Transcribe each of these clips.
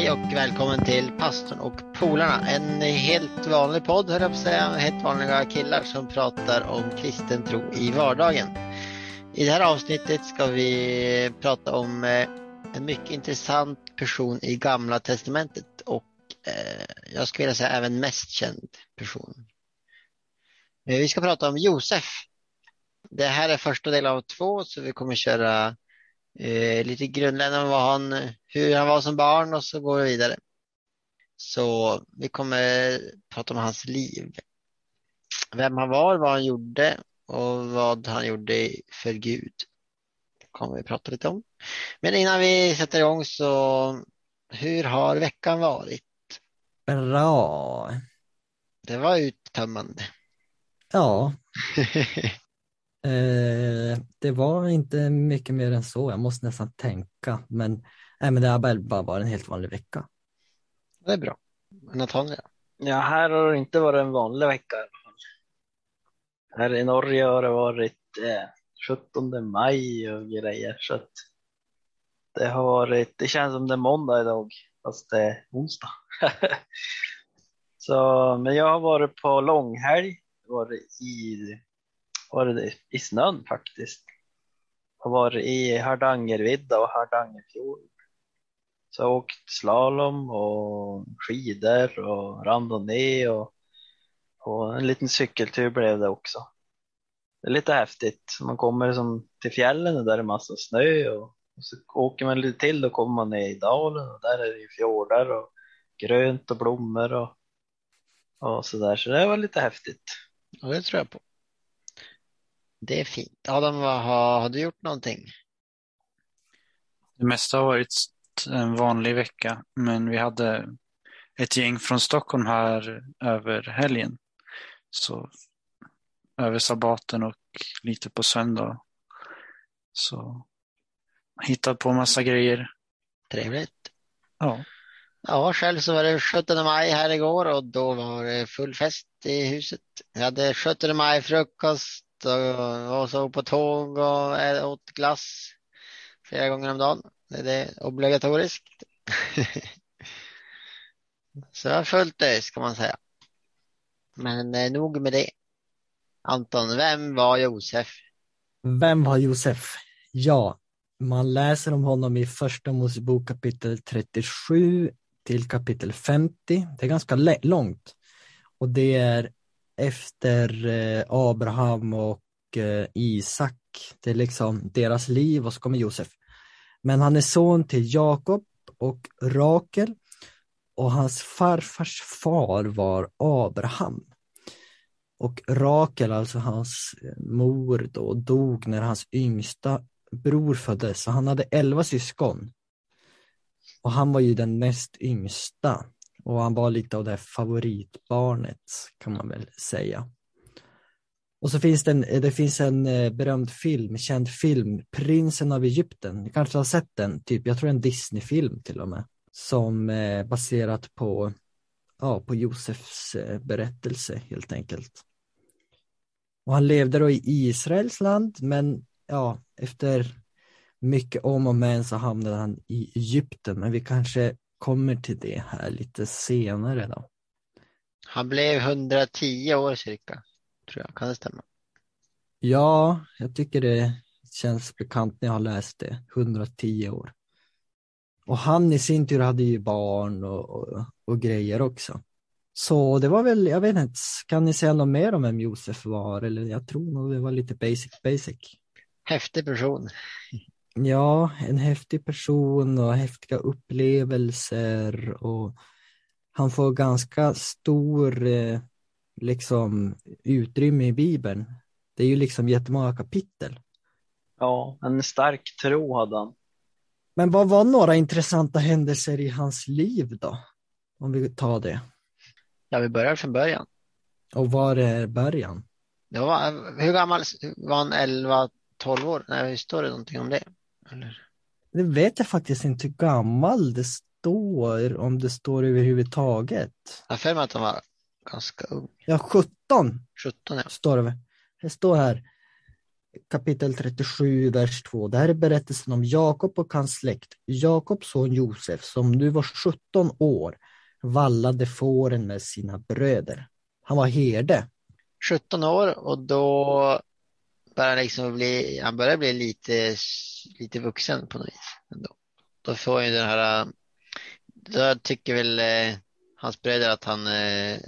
Hej och välkommen till Pastorn och Polarna. En helt vanlig podd, höll jag på att säga. Helt vanliga killar som pratar om kristen tro i vardagen. I det här avsnittet ska vi prata om eh, en mycket intressant person i Gamla Testamentet och eh, jag skulle vilja säga även mest känd person. Eh, vi ska prata om Josef. Det här är första delen av två så vi kommer köra eh, lite grundläggande om vad han, hur han var som barn och så går vi vidare. Så vi kommer prata om hans liv. Vem han var, vad han gjorde och vad han gjorde för Gud. Det kommer vi prata lite om. Men innan vi sätter igång så hur har veckan varit? Bra. Det var uttömmande. Ja. eh, det var inte mycket mer än så. Jag måste nästan tänka. Men, nej, men det har bara, bara varit en helt vanlig vecka. Det är bra. Nathaniel? Ja, här har det inte varit en vanlig vecka. Här i Norge har det varit eh, 17 maj och grejer så att det har varit, det känns som det är måndag idag fast det är onsdag. så, men jag har varit på långhelg, varit i, varit i snön faktiskt. Har varit i Hardangervidda och Hardangerfjord. Så jag har åkt slalom och skidor och randonnée och, och en liten cykeltur blev det också. Det är lite häftigt. Man kommer som till fjällen och där är det massa snö och, och så åker man lite till då kommer man ner i dalen och där är det ju fjordar och grönt och blommor och, och så där. Så det var lite häftigt. Ja, det tror jag på. Det är fint. Adam, vad har, har du gjort någonting? Det mesta har varit en vanlig vecka, men vi hade ett gäng från Stockholm här över helgen. Så över sabbaten och lite på söndag. Så hittat på massa grejer. Trevligt. Ja. Ja, själv så var det 17 maj här igår och då var det full fest i huset. Jag hade 17 maj frukost och, och så på tåg och eh, åt glass flera gånger om dagen. Det är det obligatoriskt. så jag har fullt ös kan man säga. Men eh, nog med det. Anton, vem var Josef? Vem var Josef? Ja, man läser om honom i första Mosebok kapitel 37 till kapitel 50. Det är ganska långt och det är efter eh, Abraham och eh, Isak. Det är liksom deras liv och så kommer Josef. Men han är son till Jakob och Rakel och hans farfars far var Abraham. Och Rakel, alltså hans eh, mor då, dog när hans yngsta bror föddes. Så han hade elva syskon. Och han var ju den näst yngsta. Och han var lite av det favoritbarnet kan man väl säga. Och så finns det en, det finns en eh, berömd film, känd film, Prinsen av Egypten. Ni kanske har sett den, typ, jag tror en Disney-film till och med. Som är baserat på, ja, på Josefs eh, berättelse helt enkelt. Och han levde då i Israels land, men ja, efter mycket om och men så hamnade han i Egypten. Men vi kanske kommer till det här lite senare då. Han blev 110 år cirka, tror jag. Kan det stämma? Ja, jag tycker det känns bekant när jag har läst det. 110 år. Och han i sin tur hade ju barn och, och, och grejer också. Så det var väl, jag vet inte, kan ni säga något mer om vem Josef var? Eller jag tror nog det var lite basic basic. Häftig person. Ja, en häftig person och häftiga upplevelser och han får ganska stor eh, liksom utrymme i Bibeln. Det är ju liksom jättemånga kapitel. Ja, en stark tro hade han. Men vad var några intressanta händelser i hans liv då? Om vi tar det. Ja, vi börjar från början. Och var är början? Det var, hur gammal var han? 11, 12 år? Nej, står det någonting om det? Eller? Det vet jag faktiskt inte hur gammal det står, om det står överhuvudtaget. Jag har för mig att han var ganska ung. Ja, 17. 17 ja. Står det. Det står här. kapitel 37, vers 2. Det här är berättelsen om Jakob och hans släkt. Jakobs son Josef, som nu var 17 år, vallade fåren med sina bröder. Han var herde. 17 år och då börjar han liksom bli, han börjar bli lite, lite vuxen på något vis. Ändå. Då får ju den här, eh, då tycker väl eh, hans bröder att han eh,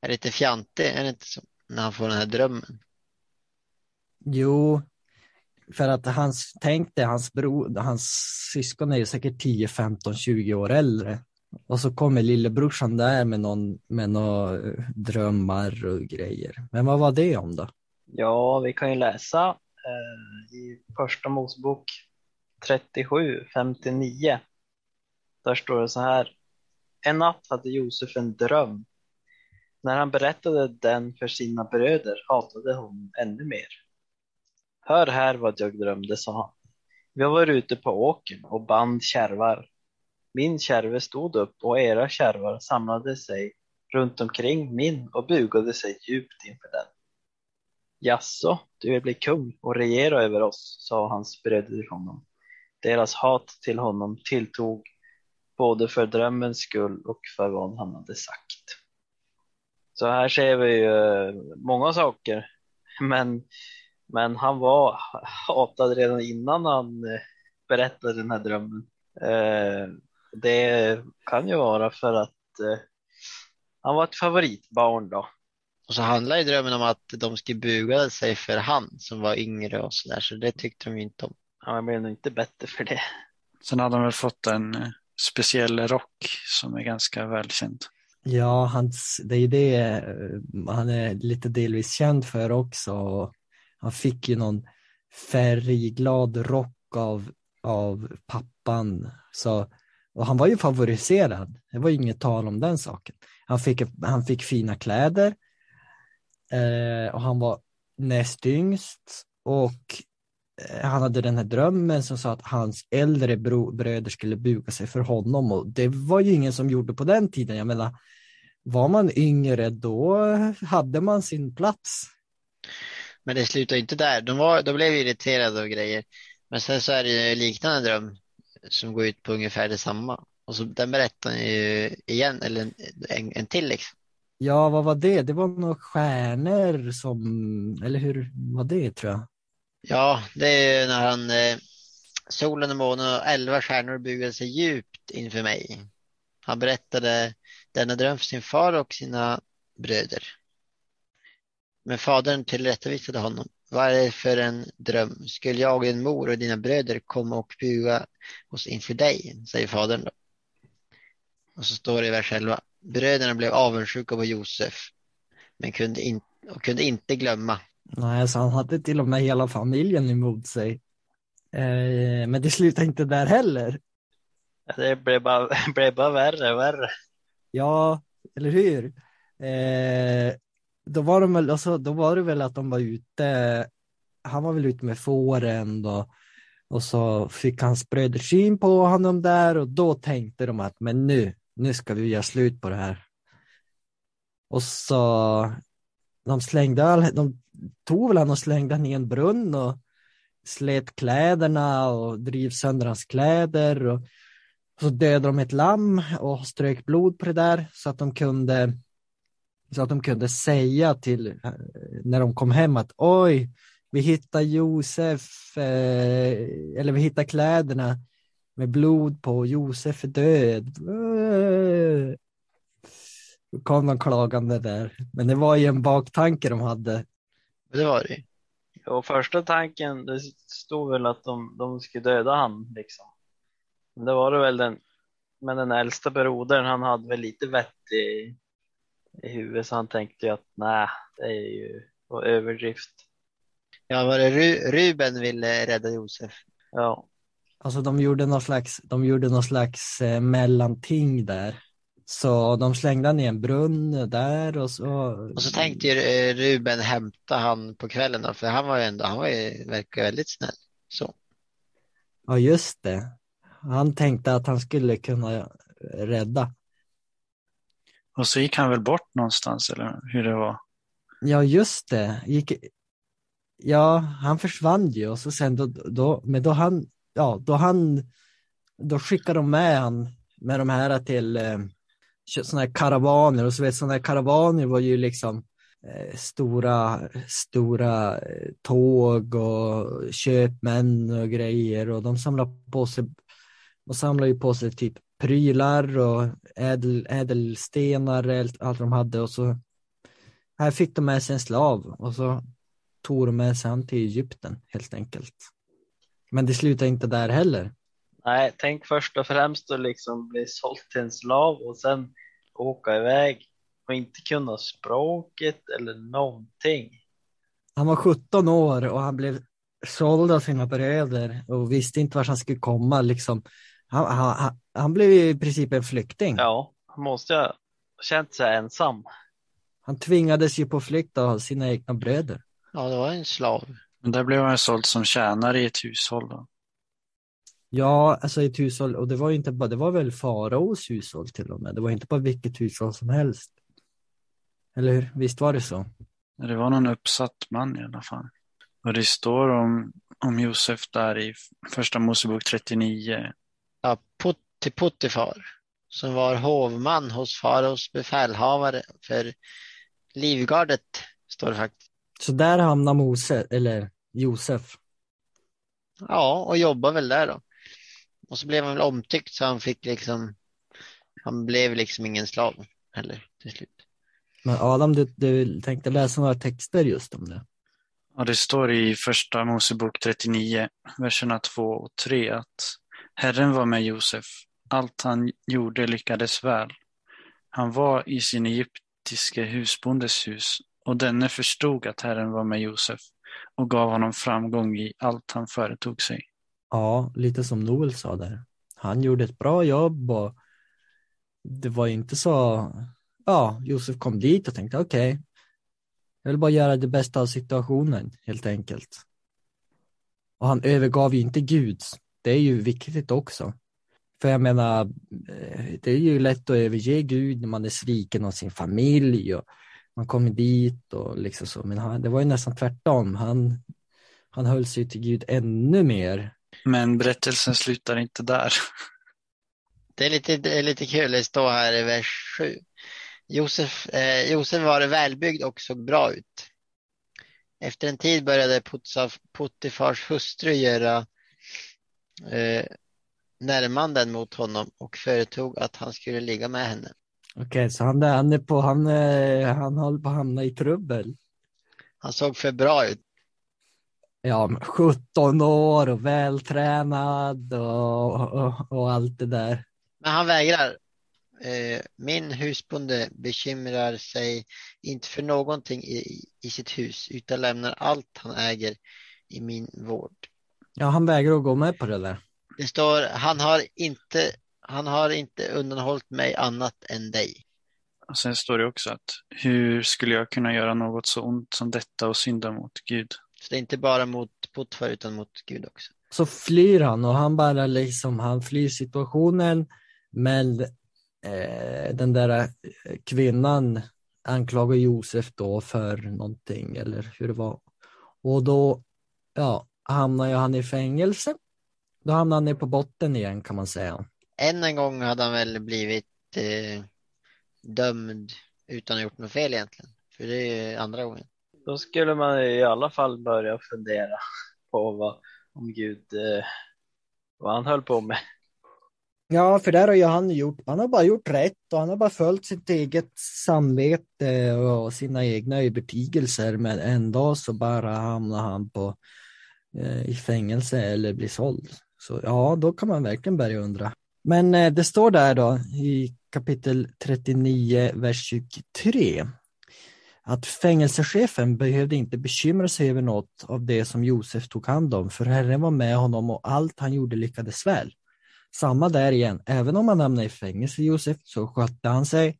är lite fjantig, är det inte så? När han får den här drömmen. Jo, för att hans, tänk dig, hans bror, hans syskon är ju säkert 10, 15, 20 år äldre. Och så kommer lillebrorsan där med någon, med några drömmar och grejer. Men vad var det om då? Ja, vi kan ju läsa eh, i första Mosebok 37, 59. Där står det så här. En natt hade Josef en dröm. När han berättade den för sina bröder hatade hon ännu mer. Hör här vad jag drömde, sa han. Vi var ute på åkern och band kärvar. Min kärve stod upp och era kärvar samlade sig runt omkring min och bugade sig djupt inför den. Jaså, du vill bli kung och regera över oss, sa hans bröder honom. Deras hat till honom tilltog både för drömmens skull och för vad han hade sagt. Så här ser vi ju eh, många saker, men, men han var hatad redan innan han eh, berättade den här drömmen. Eh, det kan ju vara för att han var ett favoritbarn då. Och så handlar ju drömmen om att de skulle buga sig för han som var yngre och så där, så det tyckte de ju inte om. Han blev nog inte bättre för det. Sen hade han väl fått en eh, speciell rock som är ganska välkänd. Ja, hans, det är det eh, han är lite delvis känd för också. Han fick ju någon färgglad rock av, av pappan. Så, och han var ju favoriserad. Det var inget tal om den saken. Han fick, han fick fina kläder eh, och han var näst yngst och eh, han hade den här drömmen som sa att hans äldre bro, bröder skulle buga sig för honom och det var ju ingen som gjorde på den tiden. Jag menar, var man yngre då hade man sin plats. Men det slutade inte där. De, var, de blev irriterade och grejer. Men sen så är det en liknande dröm som går ut på ungefär detsamma. Och så den berättar han ju igen, eller en, en, en till liksom. Ja, vad var det? Det var några stjärnor som, eller hur var det tror jag? Ja, det är när han, eh, solen och månen och elva stjärnor bugade sig djupt inför mig. Han berättade denna dröm för sin far och sina bröder. Men fadern tillrättavisade honom. Vad är det för en dröm? Skulle jag och din mor och dina bröder komma och buga oss inför dig? säger fadern då. Och så står det i vers 11. Bröderna blev avundsjuka på Josef, men kunde, in, och kunde inte glömma. Nej, så han hade till och med hela familjen emot sig. Eh, men det slutade inte där heller. Det blev bara, blev bara värre och värre. Ja, eller hur? Eh, då, var de väl, alltså, då var det väl att de var ute, han var väl ute med fåren då, och så fick hans bröder syn på honom där och då tänkte de att men nu, nu ska vi göra slut på det här. Och så de slängde, de tog väl han och slängde han i en brunn och slet kläderna och driv sönder hans kläder och så dödade de ett lamm och strök blod på det där så att de kunde så att de kunde säga till eh, när de kom hem att oj, vi hittar Josef eh, eller vi hittar kläderna med blod på, Josef är död. Då kom de klagande där. Men det var ju en baktanke de hade. Det var det Och första tanken, det stod väl att de, de skulle döda han liksom. Men det var det väl den, men den äldsta brodern, han hade väl lite vett i, i huvudet så han tänkte ju att nej, det är ju överdrift. Ja, var det Ru Ruben ville rädda Josef? Ja. Alltså de gjorde någon slags, de gjorde någon slags eh, mellanting där. Så de slängde han i en brunn där och så. Och så tänkte ju eh, Ruben hämta han på kvällen då, för han var ju ändå, han var ju, verkar väldigt snäll. Så. Ja, just det. Han tänkte att han skulle kunna rädda. Och så gick han väl bort någonstans eller hur det var? Ja, just det. Gick, ja, han försvann ju och så sen då, då men då han, ja, då han, då skickade de med han med de här till eh, sådana här karavaner. Och så vet sådana här karavaner var ju liksom eh, stora, stora eh, tåg och köpmän och grejer. Och de samlade på sig, de samlar ju på sig typ prylar och ädel, ädelstenar, allt, allt de hade. Och så här fick de med sig en slav och så tog de med sig han till Egypten helt enkelt. Men det slutade inte där heller. Nej, tänk först och främst att liksom bli såld till en slav och sen åka iväg och inte kunna språket eller någonting. Han var 17 år och han blev såld av sina bröder och visste inte vart han skulle komma. Liksom. Han, han, han blev i princip en flykting. Ja, han måste ha känt sig ensam. Han tvingades ju på flykt av sina egna bröder. Ja, det var en slav. Men där blev han såld som tjänare i ett hushåll. Då. Ja, alltså ett hushåll, och det var ju inte bara, det var väl faraos hushåll till och med. Det var inte bara vilket hushåll som helst. Eller hur? Visst var det så? Det var någon uppsatt man i alla fall. Och det står om, om Josef där i första Mosebok 39. Ja, Put till Puttifar, som var hovman hos faraos befälhavare för livgardet, står det faktiskt. Så där hamnar Mose, eller Josef. Ja, och jobbar väl där då. Och så blev han väl omtyckt så han fick liksom, han blev liksom ingen slav heller till slut. Men Adam, du, du tänkte läsa några texter just om det. Ja, det står i första Mosebok 39, verserna 2 och 3 att Herren var med Josef. Allt han gjorde lyckades väl. Han var i sin egyptiske husbondes hus och denne förstod att Herren var med Josef och gav honom framgång i allt han företog sig. Ja, lite som Noel sa där. Han gjorde ett bra jobb och det var inte så, ja, Josef kom dit och tänkte okej, okay, jag vill bara göra det bästa av situationen helt enkelt. Och han övergav ju inte Gud. Det är ju viktigt också. För jag menar, eh, det är ju lätt att överge Gud när man är sviken av sin familj och man kommer dit och liksom så. Men han, det var ju nästan tvärtom. Han, han höll sig till Gud ännu mer. Men berättelsen slutar inte där. Det är lite, det är lite kul, det står här i vers 7. Josef, eh, Josef var välbyggd och såg bra ut. Efter en tid började Puttifars hustru göra eh, närmanden mot honom och företog att han skulle ligga med henne. Okej, okay, så han, han är på, han, han håller på att hamna i trubbel. Han såg för bra ut. Ja, 17 år och vältränad och, och, och allt det där. Men han vägrar. Eh, min husbonde bekymrar sig inte för någonting i, i sitt hus utan lämnar allt han äger i min vård. Ja, han vägrar att gå med på det där. Det står, han har inte, han har inte undanhållit mig annat än dig. Och sen står det också att hur skulle jag kunna göra något så ont som detta och synda mot Gud? Så det är inte bara mot Potifar utan mot Gud också. Så flyr han och han bara liksom, han flyr situationen men eh, den där eh, kvinnan anklagar Josef då för någonting eller hur det var. Och då ja, hamnar ju han i fängelse. Då hamnar han ner på botten igen kan man säga. Än en gång hade han väl blivit eh, dömd utan att ha gjort något fel egentligen. För det är ju andra gången. Då skulle man i alla fall börja fundera på vad, om Gud, eh, vad han höll på med. Ja, för där har ju han gjort, han har bara gjort rätt och han har bara följt sitt eget samvete och sina egna övertygelser men ändå så bara hamnar han på eh, i fängelse eller blir såld. Så ja, då kan man verkligen börja undra. Men eh, det står där då i kapitel 39, vers 23 att fängelsechefen behövde inte bekymra sig över något av det som Josef tog hand om, för Herren var med honom och allt han gjorde lyckades väl. Samma där igen, även om han hamnade i fängelse, Josef, så skötte han sig.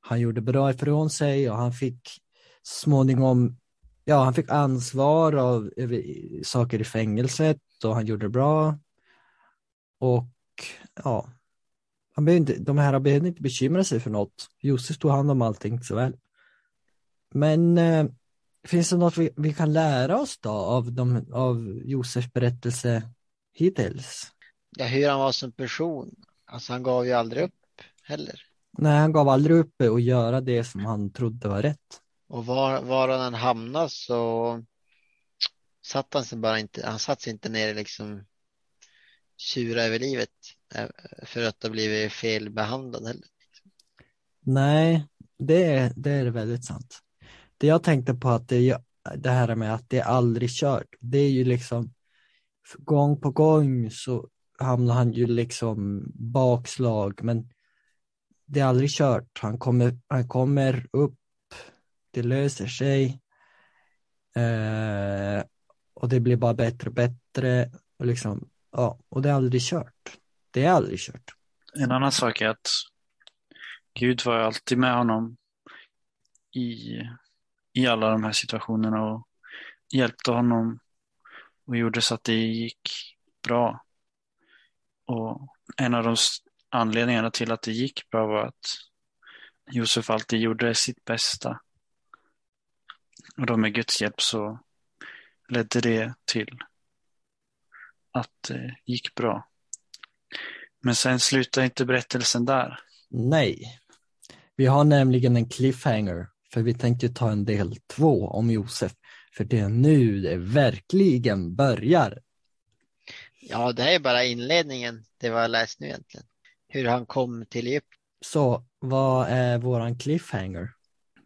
Han gjorde bra ifrån sig och han fick småningom, ja, han fick ansvar av saker i fängelset och han gjorde det bra. Och ja, han behövde, de här behövde inte bekymra sig för något. Josef tog hand om allting så väl. Men eh, finns det något vi, vi kan lära oss då av, de, av Josefs berättelse hittills? Ja, hur han var som person. Alltså han gav ju aldrig upp heller. Nej, han gav aldrig upp att göra det som han trodde var rätt. Och var, var han än hamnade så satt han sig bara inte, han satt sig inte ner och liksom sura över livet eh, för att ha blivit felbehandlad heller. Nej, det är, det är väldigt sant. Det jag tänkte på att det, är det här med att det är aldrig kört, det är ju liksom gång på gång så hamnar han ju liksom bakslag, men det är aldrig kört. Han kommer, han kommer upp, det löser sig eh, och det blir bara bättre och bättre och liksom, ja, och det är aldrig kört. Det är aldrig kört. En annan sak är att Gud var alltid med honom i, i alla de här situationerna och hjälpte honom och gjorde så att det gick bra. Och en av de anledningarna till att det gick bra var att Josef alltid gjorde sitt bästa. Och då med Guds hjälp så ledde det till att det gick bra. Men sen slutade inte berättelsen där. Nej. Vi har nämligen en cliffhanger, för vi tänkte ta en del två om Josef, för det är nu det verkligen börjar. Ja, det här är bara inledningen, det var jag läst nu egentligen. Hur han kom till Egypten. Så vad är våran cliffhanger?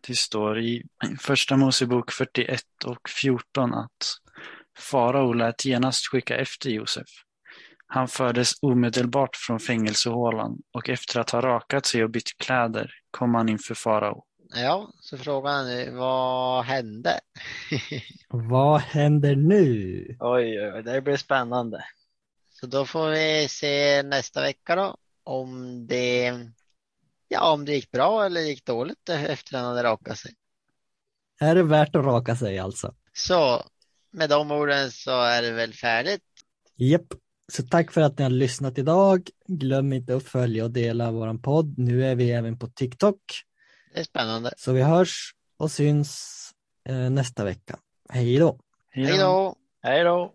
Det står i Första Mosebok 41 och 14 att farao lät genast skicka efter Josef. Han fördes omedelbart från fängelsehålan och efter att ha rakat sig och bytt kläder kom han inför farao. Ja, så frågan är vad hände? Vad händer nu? Oj, oj, oj, det blir spännande. Så då får vi se nästa vecka då om det, ja, om det gick bra eller gick dåligt efter han hade rakat sig. Är det värt att raka sig alltså? Så med de orden så är det väl färdigt. Japp. Så tack för att ni har lyssnat idag. Glöm inte att följa och dela våran podd. Nu är vi även på TikTok. Det är spännande. Så vi hörs och syns eh, nästa vecka. Hej då! Hej då! Hej då!